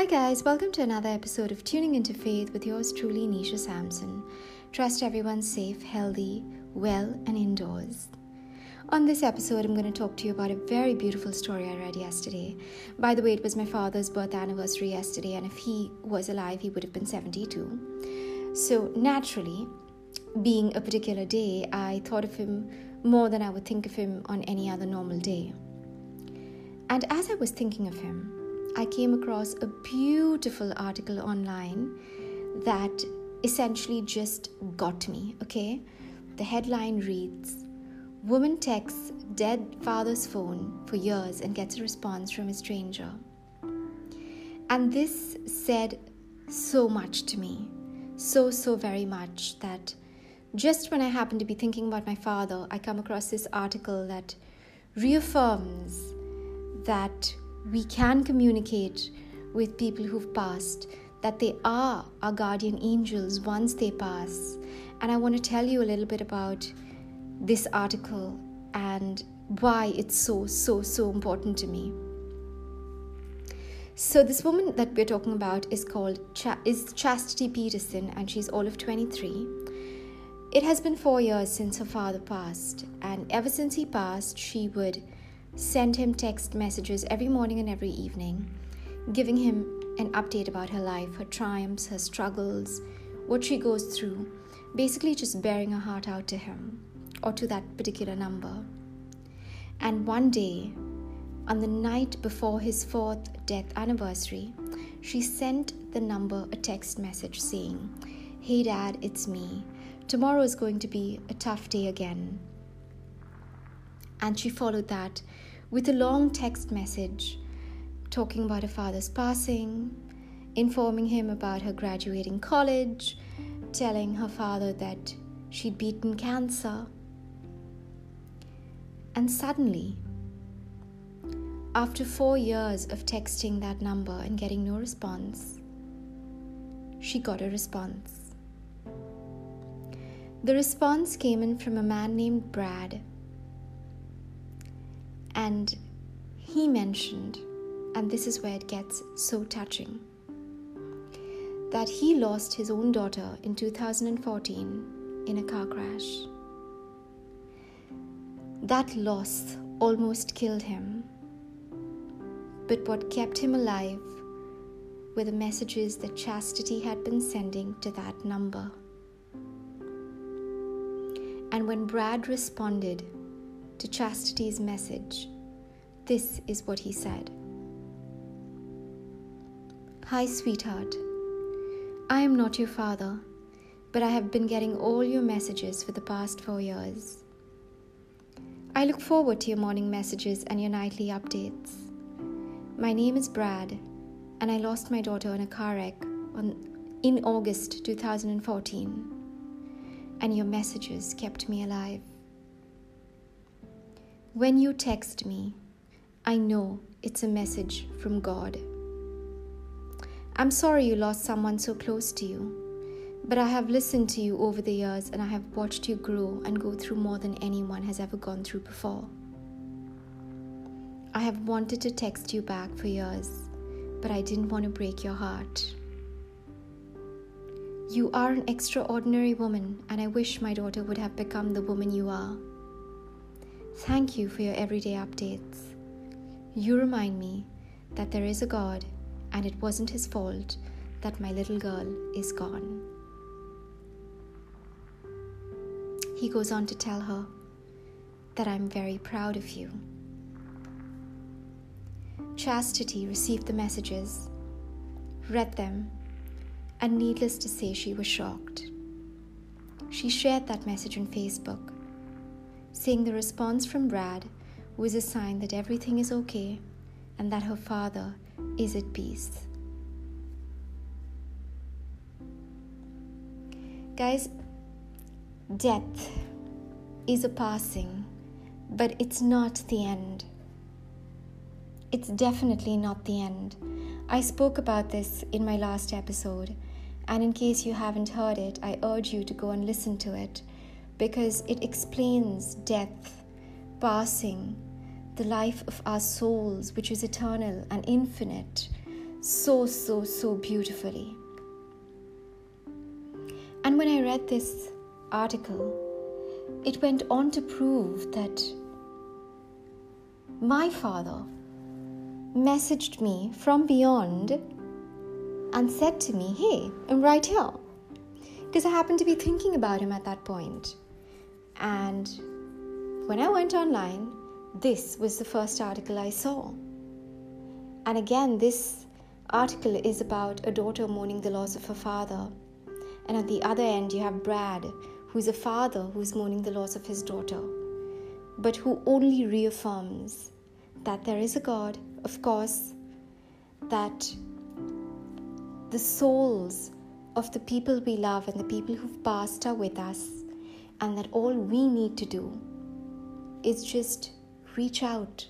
Hi, guys, welcome to another episode of Tuning into Faith with yours truly, Nisha Sampson. Trust everyone's safe, healthy, well, and indoors. On this episode, I'm going to talk to you about a very beautiful story I read yesterday. By the way, it was my father's birth anniversary yesterday, and if he was alive, he would have been 72. So, naturally, being a particular day, I thought of him more than I would think of him on any other normal day. And as I was thinking of him, I came across a beautiful article online that essentially just got me, okay? The headline reads Woman texts dead father's phone for years and gets a response from a stranger. And this said so much to me, so, so very much that just when I happen to be thinking about my father, I come across this article that reaffirms that we can communicate with people who've passed, that they are our guardian angels once they pass. And I want to tell you a little bit about this article and why it's so, so, so important to me. So this woman that we're talking about is called Ch- is Chastity Peterson, and she's all of 23. It has been four years since her father passed, and ever since he passed, she would send him text messages every morning and every evening, giving him an update about her life, her triumphs, her struggles, what she goes through, basically just bearing her heart out to him or to that particular number. And one day, on the night before his fourth death anniversary, she sent the number a text message saying, Hey dad, it's me. Tomorrow is going to be a tough day again. And she followed that with a long text message talking about her father's passing, informing him about her graduating college, telling her father that she'd beaten cancer. And suddenly, after four years of texting that number and getting no response, she got a response. The response came in from a man named Brad and he mentioned, and this is where it gets so touching, that he lost his own daughter in 2014 in a car crash. That loss almost killed him. But what kept him alive were the messages that Chastity had been sending to that number. And when Brad responded, to Chastity's message, this is what he said Hi, sweetheart. I am not your father, but I have been getting all your messages for the past four years. I look forward to your morning messages and your nightly updates. My name is Brad, and I lost my daughter in a car wreck on, in August 2014, and your messages kept me alive. When you text me, I know it's a message from God. I'm sorry you lost someone so close to you, but I have listened to you over the years and I have watched you grow and go through more than anyone has ever gone through before. I have wanted to text you back for years, but I didn't want to break your heart. You are an extraordinary woman, and I wish my daughter would have become the woman you are. Thank you for your everyday updates. You remind me that there is a God and it wasn't his fault that my little girl is gone. He goes on to tell her that I'm very proud of you. Chastity received the messages, read them, and needless to say, she was shocked. She shared that message on Facebook Seeing the response from Brad was a sign that everything is okay and that her father is at peace. Guys, death is a passing, but it's not the end. It's definitely not the end. I spoke about this in my last episode, and in case you haven't heard it, I urge you to go and listen to it because it explains death, passing, the life of our souls, which is eternal and infinite, so, so, so beautifully. And when I read this article, it went on to prove that my father messaged me from beyond and said to me, Hey, I'm right here. Because I happened to be thinking about him at that point. And when I went online, this was the first article I saw. And again, this article is about a daughter mourning the loss of her father. And at the other end, you have Brad, who's a father who's mourning the loss of his daughter, but who only reaffirms that there is a God, of course, that the souls of the people we love and the people who've passed are with us, and that all we need to do is just reach out,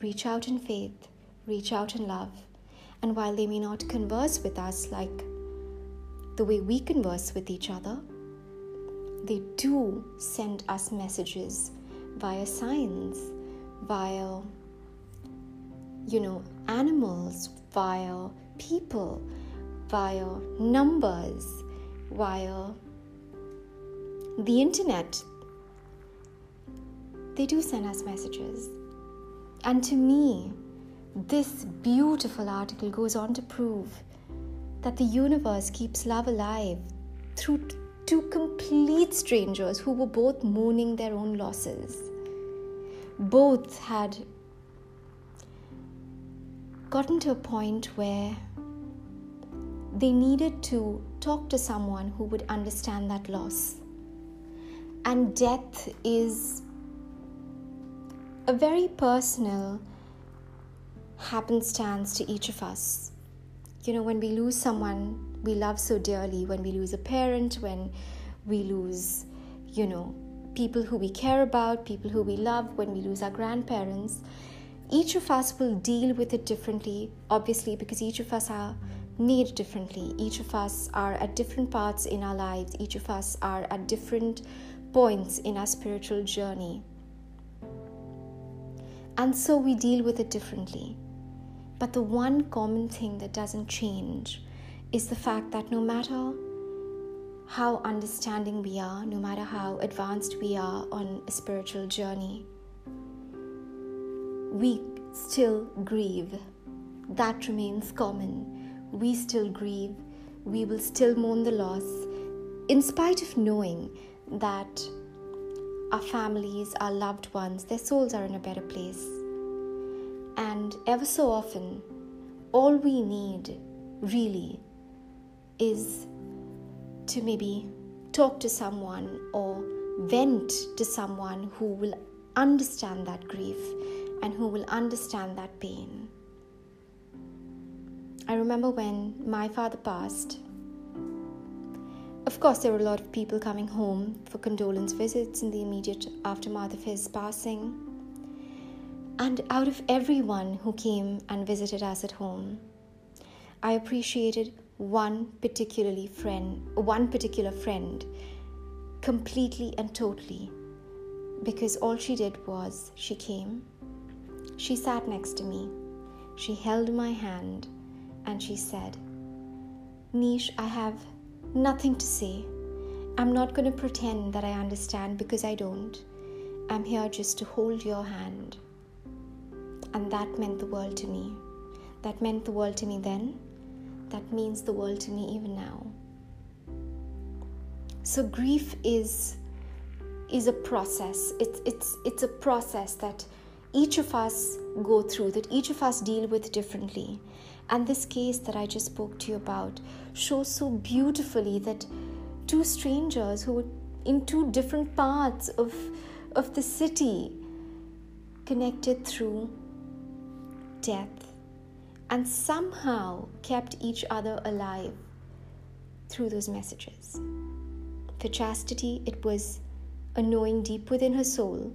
reach out in faith, reach out in love. And while they may not converse with us like the way we converse with each other, they do send us messages via signs, via, you know, animals, via people, via numbers, via the internet. They do send us messages. And to me, this beautiful article goes on to prove that the universe keeps love alive through two complete strangers who were both mourning their own losses. Both had gotten to a point where they needed to talk to someone who would understand that loss. And death is a very personal happenstance to each of us. You know, when we lose someone we love so dearly, when we lose a parent, when we lose, you know, people who we care about, people who we love, when we lose our grandparents, each of us will deal with it differently, obviously, because each of us are made differently. Each of us are at different parts in our lives, each of us are at different points in our spiritual journey. And so we deal with it differently. But the one common thing that doesn't change is the fact that no matter how understanding we are, no matter how advanced we are on a spiritual journey, we still grieve. That remains common. We still grieve. We will still mourn the loss, in spite of knowing that our families, our loved ones, their souls are in a better place. And ever so often, all we need really is to maybe talk to someone or vent to someone who will understand that grief and who will understand that pain. I remember when my father passed. Of course, there were a lot of people coming home for condolence visits in the immediate aftermath of his passing. And out of everyone who came and visited us at home, I appreciated one particularly friend, one particular friend, completely and totally, because all she did was she came, she sat next to me, she held my hand, and she said, Nish, I have nothing to say. I'm not going to pretend that I understand because I don't. I'm here just to hold your hand. And that meant the world to me. That meant the world to me then that means the world to me even now. So grief is is a process. It's it's it's a process that each of us go through, that each of us deal with differently. And this case that I just spoke to you about shows so beautifully that two strangers who were in two different parts of of the city connected through death and somehow kept each other alive through those messages. For Chastity, it was a knowing deep within her soul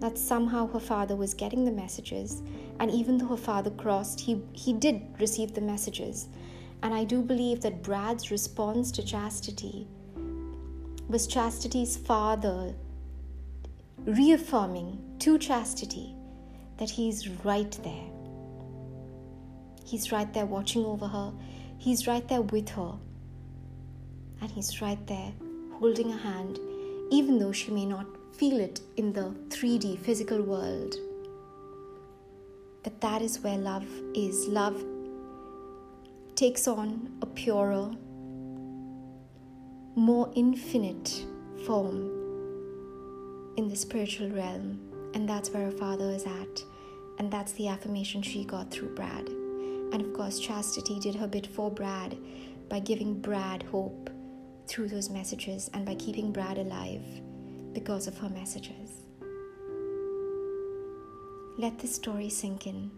that somehow her father was getting the messages, and even though her father crossed, he, he did receive the messages. And I do believe that Brad's response to Chastity was Chastity's father reaffirming to Chastity that he's right there He's right there watching over her. He's right there with her. And He's right there holding her hand, even though she may not feel it in the 3D physical world. But that is where love is. Love takes on a purer, more infinite form in the spiritual realm. And that's where her father is at. And that's the affirmation she got through Brad. And of course, Chastity did her bit for Brad by giving Brad hope through those messages and by keeping Brad alive because of her messages. Let this story sink in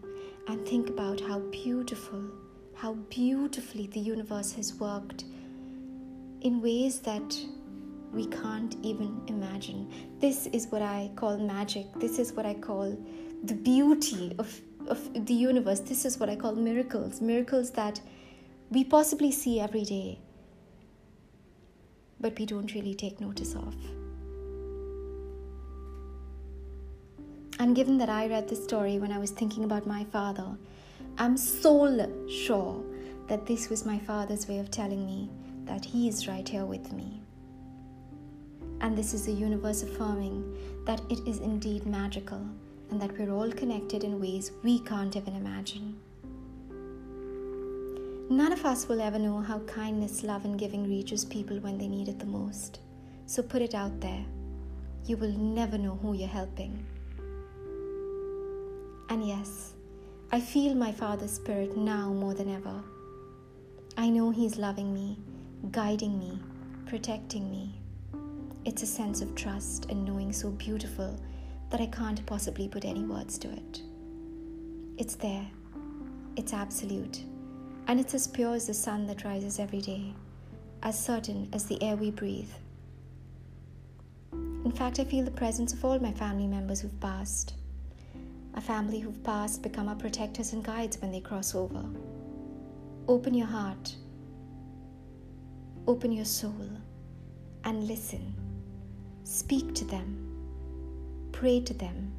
and think about how beautiful, how beautifully the universe has worked in ways that we can't even imagine. This is what I call magic. This is what I call the beauty of, of the universe. This is what I call miracles. Miracles that we possibly see every day, but we don't really take notice of. And given that I read this story when I was thinking about my father, I'm so sure that this was my father's way of telling me that he is right here with me. And this is the universe affirming that it is indeed magical and that we're all connected in ways we can't even imagine. None of us will ever know how kindness, love, and giving reaches people when they need it the most. So put it out there. You will never know who you're helping. And yes, I feel my Father's Spirit now more than ever. I know He's loving me, guiding me, protecting me. It's a sense of trust and knowing so beautiful that I can't possibly put any words to it. It's there, it's absolute, and it's as pure as the sun that rises every day, as certain as the air we breathe. In fact, I feel the presence of all my family members who've passed. A family who've passed become our protectors and guides when they cross over. Open your heart, open your soul, and listen. Speak to them pray to them,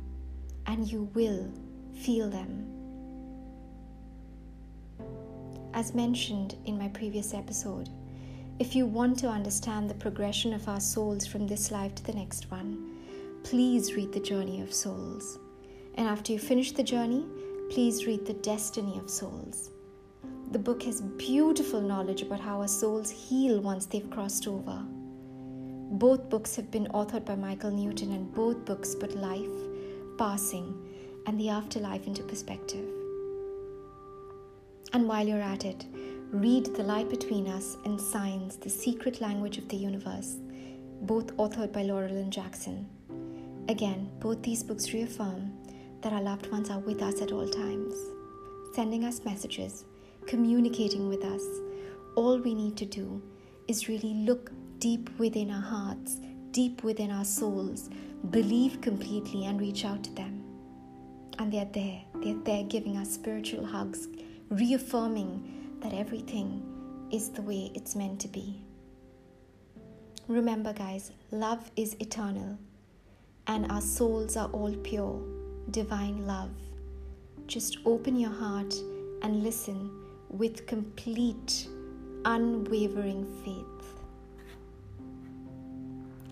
and you will feel them. As mentioned in my previous episode, if you want to understand the progression of our souls from this life to the next one, please read The Journey of Souls. And after you finish the journey, please read The Destiny of Souls. The book has beautiful knowledge about how our souls heal once they've crossed over. Both books have been authored by Michael Newton, and both books put life, passing, and the afterlife into perspective. And while you're at it, read The Light Between Us and Signs, The Secret Language of the Universe, both authored by Laura Lynne Jackson. Again, both these books reaffirm that our loved ones are with us at all times, sending us messages, communicating with us. All we need to do is really look deep within our hearts, deep within our souls, believe completely and reach out to them. And they're there. They're there giving us spiritual hugs, reaffirming that everything is the way it's meant to be. Remember, guys, love is eternal, and our souls are all pure, divine love. Just open your heart and listen with complete, unwavering faith.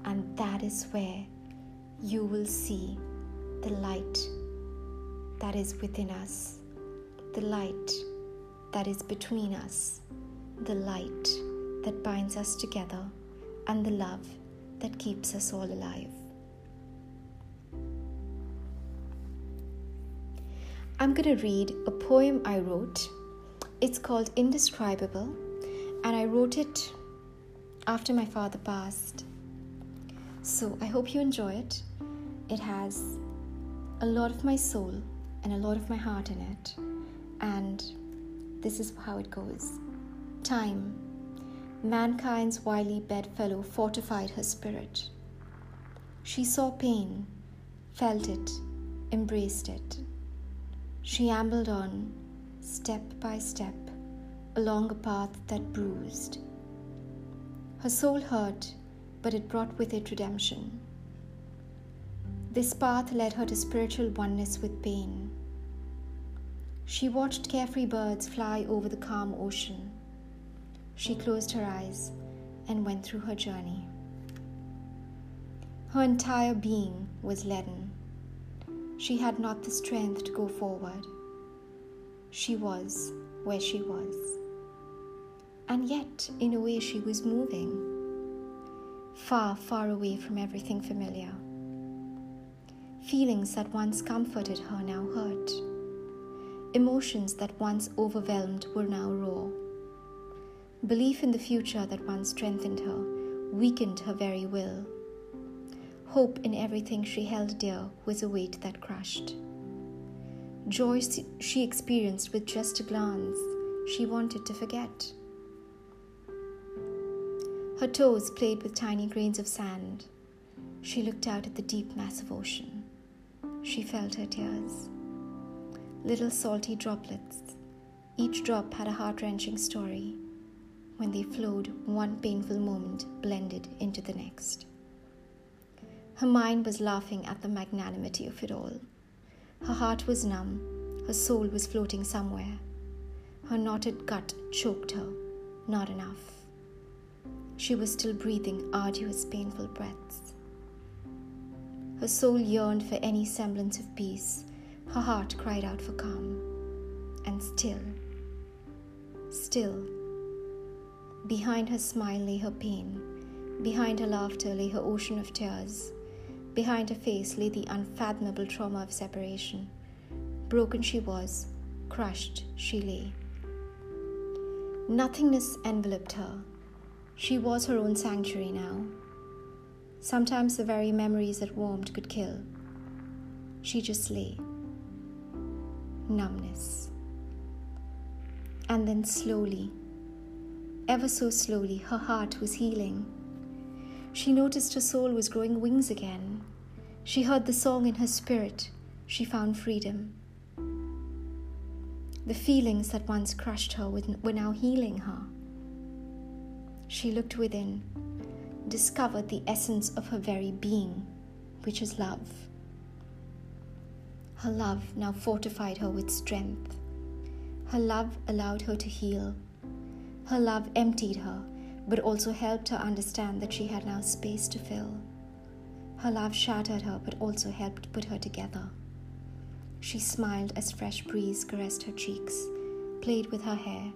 And that is where you will see the light that is within us, the light that is between us, the light that binds us together, and the love that keeps us all alive. I'm going to read a poem I wrote. It's called Indescribable, and I wrote it after my father passed. So I hope you enjoy it. It has a lot of my soul and a lot of my heart in it. And this is how it goes Time, mankind's wily bedfellow, fortified her spirit. She saw pain, felt it, embraced it. She ambled on, step by step, along a path that bruised. Her soul hurt but it brought with it redemption. This path led her to spiritual oneness with pain. She watched carefree birds fly over the calm ocean. She closed her eyes and went through her journey. Her entire being was leaden. She had not the strength to go forward. She was where she was. And yet, in a way, she was moving, far, far away from everything familiar. Feelings that once comforted her now hurt. Emotions that once overwhelmed were now raw. Belief in the future that once strengthened her weakened her very will. Hope in everything she held dear was a weight that crushed. Joy she experienced with just a glance, she wanted to forget. Her toes played with tiny grains of sand. She looked out at the deep, mass of ocean. She felt her tears. Little salty droplets. Each drop had a heart wrenching story. When they flowed, one painful moment blended into the next. Her mind was laughing at the magnanimity of it all. Her heart was numb, her soul was floating somewhere. Her knotted gut choked her. Not enough. She was still breathing arduous, painful breaths. Her soul yearned for any semblance of peace. Her heart cried out for calm. And still, still, behind her smile lay her pain. Behind her laughter lay her ocean of tears. Behind her face lay the unfathomable trauma of separation. Broken she was, crushed she lay. Nothingness enveloped her. She was her own sanctuary now. Sometimes the very memories that warmed could kill. She just lay. Numbness. And then slowly, ever so slowly, her heart was healing she noticed her soul was growing wings again. She heard the song in her spirit. She found freedom. The feelings that once crushed her were now healing her. She looked within, discovered the essence of her very being, which is love. Her love now fortified her with strength. Her love allowed her to heal. Her love emptied her but also helped her understand that she had now space to fill. Her love shattered her, but also helped put her together. She smiled as fresh breeze caressed her cheeks, played with her hair.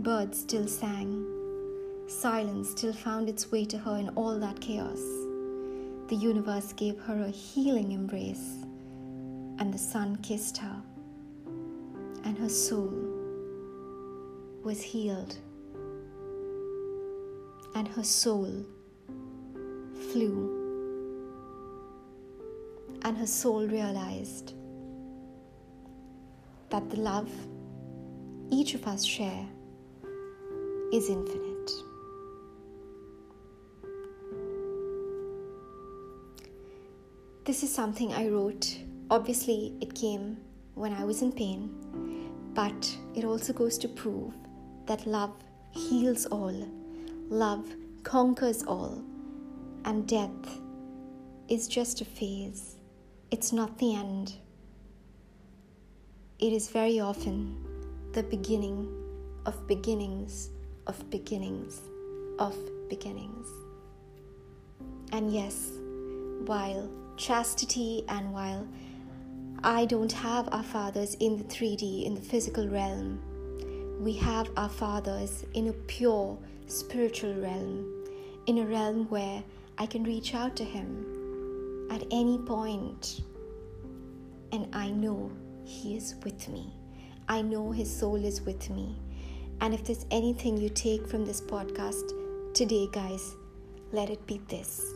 Birds still sang. Silence still found its way to her in all that chaos. The universe gave her a healing embrace, and the sun kissed her, and her soul was healed and her soul flew. And her soul realized that the love each of us share is infinite. This is something I wrote. Obviously, it came when I was in pain, but it also goes to prove that love heals all love conquers all, and death is just a phase. It's not the end. It is very often the beginning of beginnings, of beginnings, of beginnings. And yes, while Chastity and while I don't have our fathers in the 3D, in the physical realm, we have our fathers in a pure spiritual realm, in a realm where I can reach out to Him at any point, and I know He is with me. I know His soul is with me. And if there's anything you take from this podcast today, guys, let it be this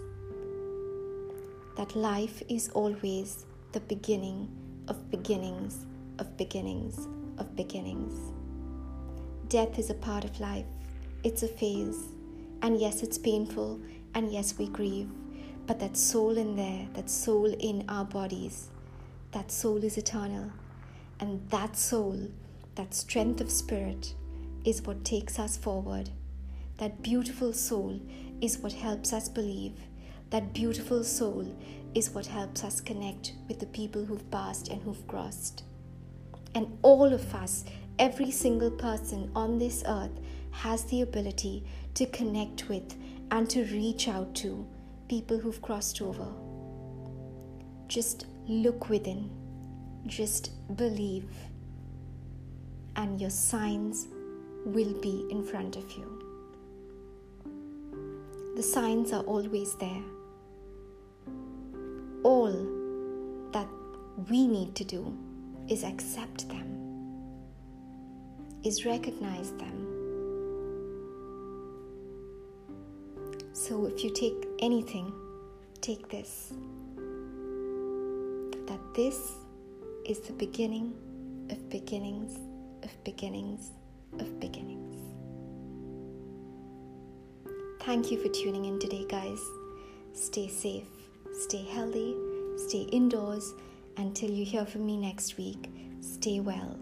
that life is always the beginning of beginnings, of beginnings, of beginnings. Death is a part of life. It's a phase. And yes, it's painful. And yes, we grieve. But that soul in there, that soul in our bodies, that soul is eternal. And that soul, that strength of spirit, is what takes us forward. That beautiful soul is what helps us believe. That beautiful soul is what helps us connect with the people who've passed and who've crossed. And all of us, every single person on this earth, has the ability to connect with and to reach out to people who've crossed over. Just look within, just believe, and your signs will be in front of you. The signs are always there. All that we need to do is accept them, is recognize them. So if you take anything, take this that this is the beginning of beginnings, of beginnings, of beginnings. Thank you for tuning in today, guys. Stay safe, stay healthy, stay indoors. Until you hear from me next week, stay well.